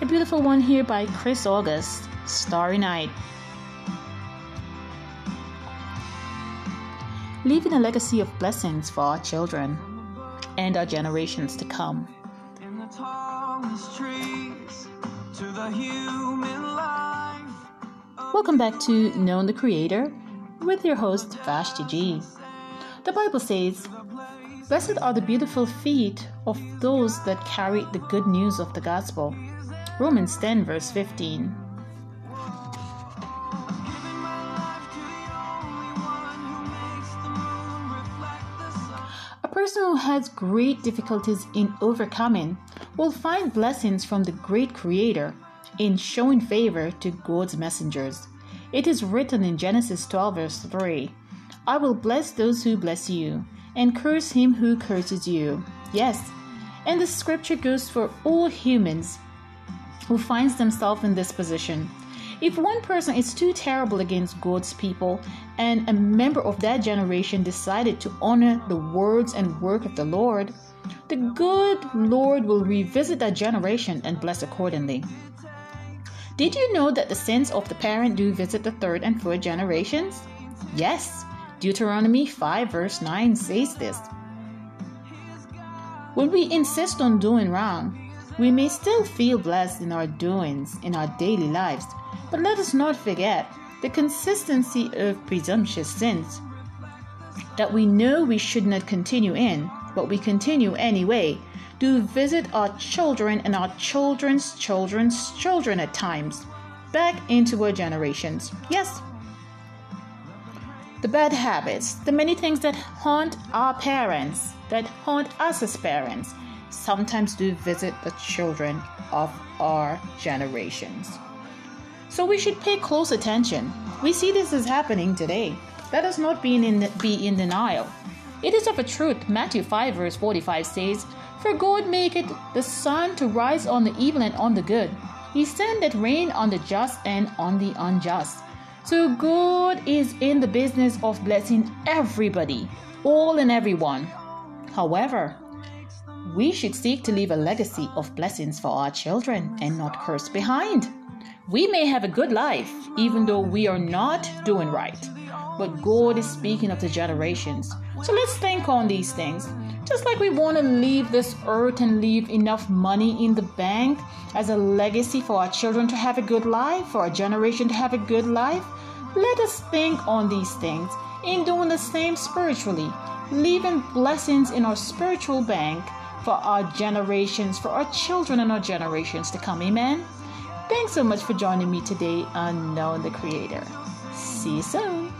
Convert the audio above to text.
A beautiful one here by Chris August, Starry Night. Leaving a legacy of blessings for our children and our generations to come. Welcome back to Knowing the Creator with your host Vashti G. The Bible says, Blessed are the beautiful feet of those that carry the good news of the gospel. Romans 10, verse 15. A person who has great difficulties in overcoming will find blessings from the great Creator in showing favor to God's messengers. It is written in Genesis 12, verse 3 I will bless those who bless you, and curse him who curses you. Yes, and the scripture goes for all humans who finds themselves in this position. If one person is too terrible against God's people and a member of that generation decided to honor the words and work of the Lord, the good Lord will revisit that generation and bless accordingly. Did you know that the sins of the parent do visit the third and fourth generations? Yes, Deuteronomy 5 verse 9 says this. When we insist on doing wrong, we may still feel blessed in our doings in our daily lives, but let us not forget the consistency of presumptuous sins that we know we should not continue in, but we continue anyway, do visit our children and our children's children's children at times, back into our generations. Yes. The bad habits, the many things that haunt our parents, that haunt us as parents, sometimes do visit the children of our generations. So we should pay close attention. We see this is happening today. Let us not be in, be in denial. It is of a truth. Matthew 5, verse 45 says, For God maketh the sun to rise on the evil and on the good. He sendeth rain on the just and on the unjust. So God is in the business of blessing everybody, all and everyone. However, we should seek to leave a legacy of blessings for our children and not curse behind. We may have a good life, even though we are not doing right. But God is speaking of the generations. So let's think on these things. Just like we want to leave this earth and leave enough money in the bank as a legacy for our children to have a good life, for our generation to have a good life, let us think on these things in doing the same spiritually, leaving blessings in our spiritual bank for our generations, for our children and our generations to come. Amen. Thanks so much for joining me today on Knowing the Creator. See you soon.